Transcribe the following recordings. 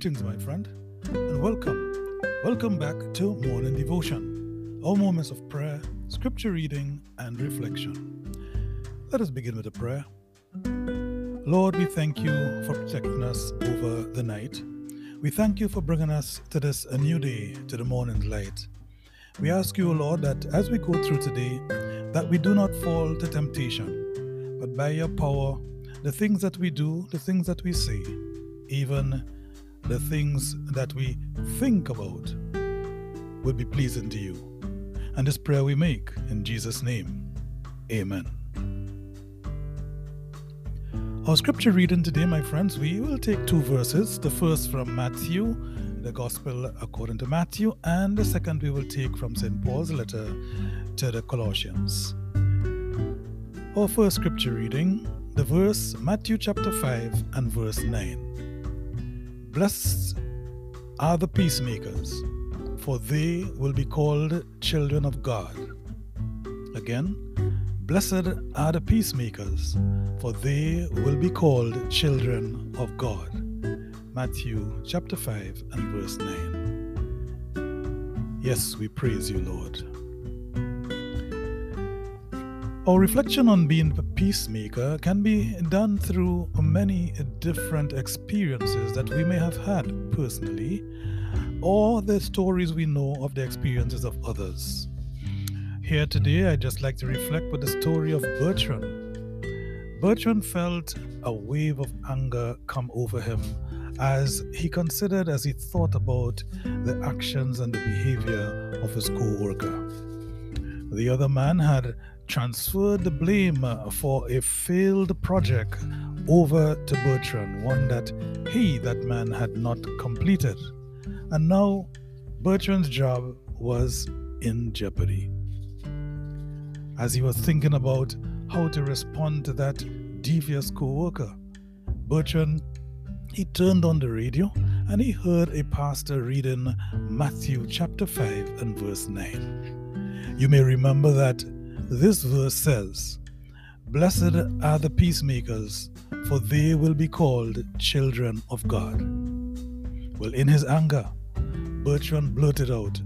Greetings, my friend, and welcome. Welcome back to Morning Devotion, our moments of prayer, scripture reading, and reflection. Let us begin with a prayer. Lord, we thank you for protecting us over the night. We thank you for bringing us to this a new day, to the morning light. We ask you, Lord, that as we go through today, that we do not fall to temptation, but by your power, the things that we do, the things that we say, even the things that we think about will be pleasing to you. And this prayer we make in Jesus' name. Amen. Our scripture reading today, my friends, we will take two verses. The first from Matthew, the Gospel according to Matthew, and the second we will take from St. Paul's letter to the Colossians. Our first scripture reading, the verse Matthew chapter 5 and verse 9. Blessed are the peacemakers, for they will be called children of God. Again, blessed are the peacemakers, for they will be called children of God. Matthew chapter 5 and verse 9. Yes, we praise you, Lord. Our reflection on being a peacemaker can be done through many different experiences that we may have had personally, or the stories we know of the experiences of others. Here today, I'd just like to reflect with the story of Bertrand. Bertrand felt a wave of anger come over him as he considered, as he thought about the actions and the behavior of his co worker. The other man had transferred the blame uh, for a failed project over to Bertrand, one that he, that man, had not completed. And now Bertrand's job was in jeopardy. As he was thinking about how to respond to that devious co worker, Bertrand he turned on the radio and he heard a pastor reading Matthew chapter 5 and verse 9. You may remember that this verse says, Blessed are the peacemakers, for they will be called children of God. Well, in his anger, Bertrand blurted out,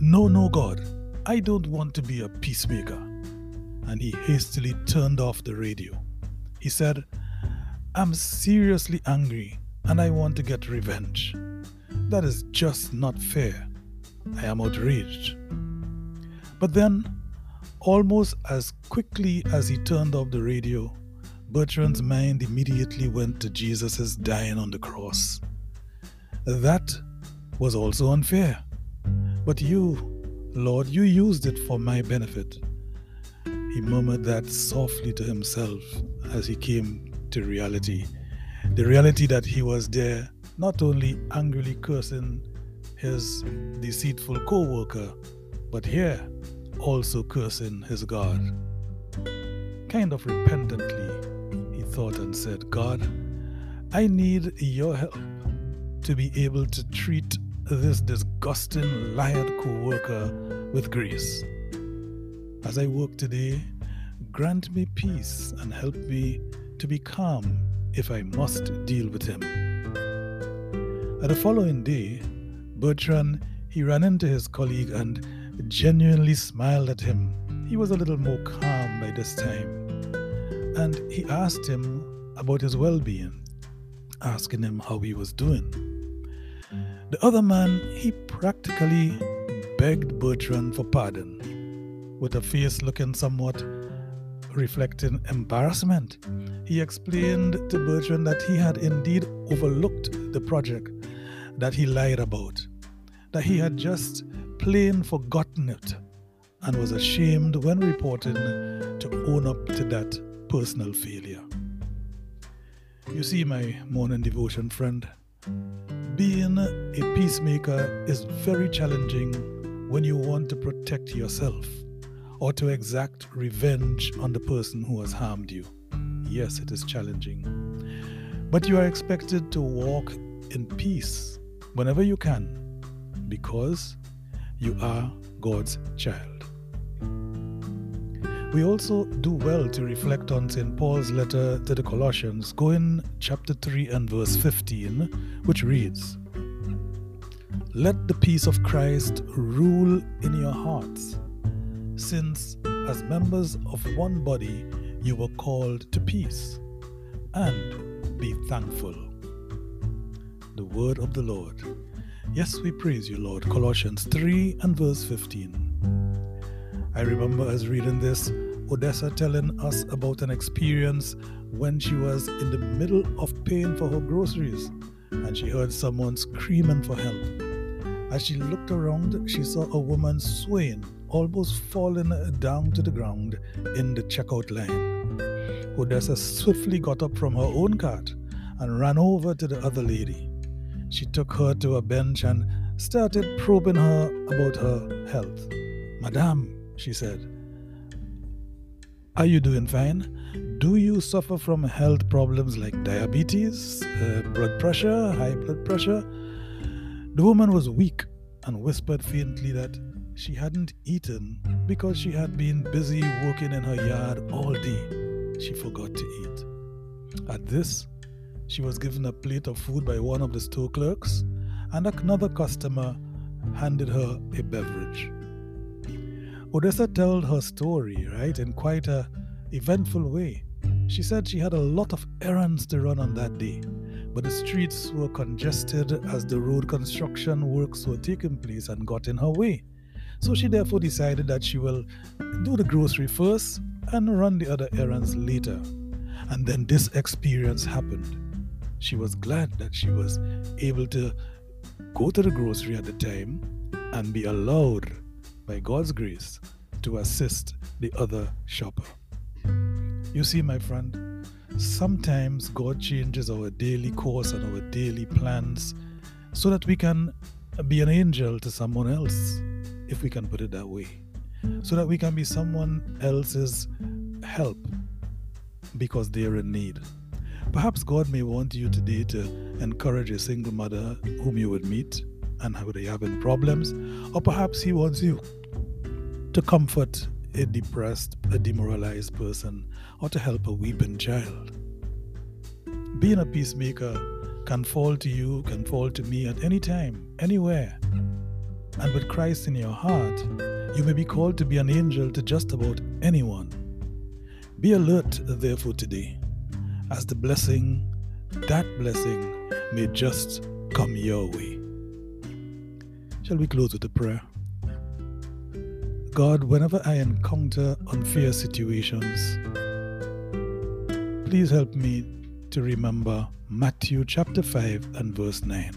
No, no, God, I don't want to be a peacemaker. And he hastily turned off the radio. He said, I'm seriously angry and I want to get revenge. That is just not fair. I am outraged. But then Almost as quickly as he turned off the radio, Bertrand's mind immediately went to Jesus' dying on the cross. That was also unfair. But you, Lord, you used it for my benefit. He murmured that softly to himself as he came to reality. The reality that he was there not only angrily cursing his deceitful co worker, but here also cursing his God. Kind of repentantly, he thought and said, God, I need your help to be able to treat this disgusting liar co worker with grace. As I work today, grant me peace and help me to be calm if I must deal with him. At the following day, Bertrand he ran into his colleague and genuinely smiled at him. He was a little more calm by this time. And he asked him about his well being, asking him how he was doing. The other man, he practically begged Bertrand for pardon, with a face looking somewhat reflecting embarrassment. He explained to Bertrand that he had indeed overlooked the project that he lied about, that he had just plain forgotten it and was ashamed when reporting to own up to that personal failure. You see, my morning devotion friend, being a peacemaker is very challenging when you want to protect yourself or to exact revenge on the person who has harmed you. Yes, it is challenging. But you are expected to walk in peace whenever you can because you are God's child. We also do well to reflect on St. Paul's letter to the Colossians, going chapter 3 and verse 15, which reads Let the peace of Christ rule in your hearts, since as members of one body you were called to peace, and be thankful. The word of the Lord. Yes, we praise you, Lord. Colossians 3 and verse 15. I remember us reading this, Odessa telling us about an experience when she was in the middle of paying for her groceries and she heard someone screaming for help. As she looked around, she saw a woman swaying, almost falling down to the ground in the checkout line. Odessa swiftly got up from her own cart and ran over to the other lady. She took her to a bench and started probing her about her health. Madame, she said. Are you doing fine? Do you suffer from health problems like diabetes, uh, blood pressure, high blood pressure? The woman was weak and whispered faintly that she hadn't eaten because she had been busy working in her yard all day. She forgot to eat. At this, she was given a plate of food by one of the store clerks, and another customer handed her a beverage. Odessa told her story, right, in quite a eventful way. She said she had a lot of errands to run on that day, but the streets were congested as the road construction works were taking place and got in her way. So she therefore decided that she will do the grocery first and run the other errands later. And then this experience happened. She was glad that she was able to go to the grocery at the time and be allowed by God's grace, to assist the other shopper. You see, my friend, sometimes God changes our daily course and our daily plans so that we can be an angel to someone else, if we can put it that way, so that we can be someone else's help because they're in need. Perhaps God may want you today to encourage a single mother whom you would meet and how they having problems, or perhaps He wants you to comfort a depressed, a demoralized person, or to help a weeping child. Being a peacemaker can fall to you, can fall to me at any time, anywhere. And with Christ in your heart, you may be called to be an angel to just about anyone. Be alert, therefore, today, as the blessing, that blessing, may just come your way. Shall we close with a prayer? God, whenever I encounter unfair situations, please help me to remember Matthew chapter 5 and verse 9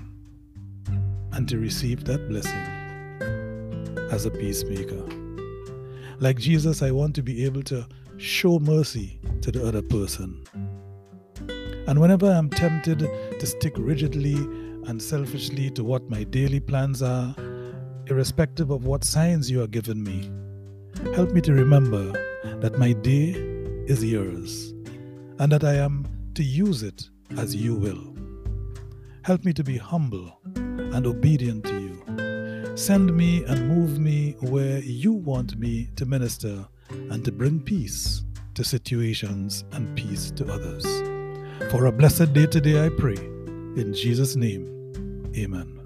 and to receive that blessing as a peacemaker. Like Jesus, I want to be able to show mercy to the other person. And whenever I'm tempted to stick rigidly and selfishly to what my daily plans are, irrespective of what signs you are giving me. Help me to remember that my day is yours and that I am to use it as you will. Help me to be humble and obedient to you. Send me and move me where you want me to minister and to bring peace to situations and peace to others. For a blessed day today, I pray. In Jesus' name, amen.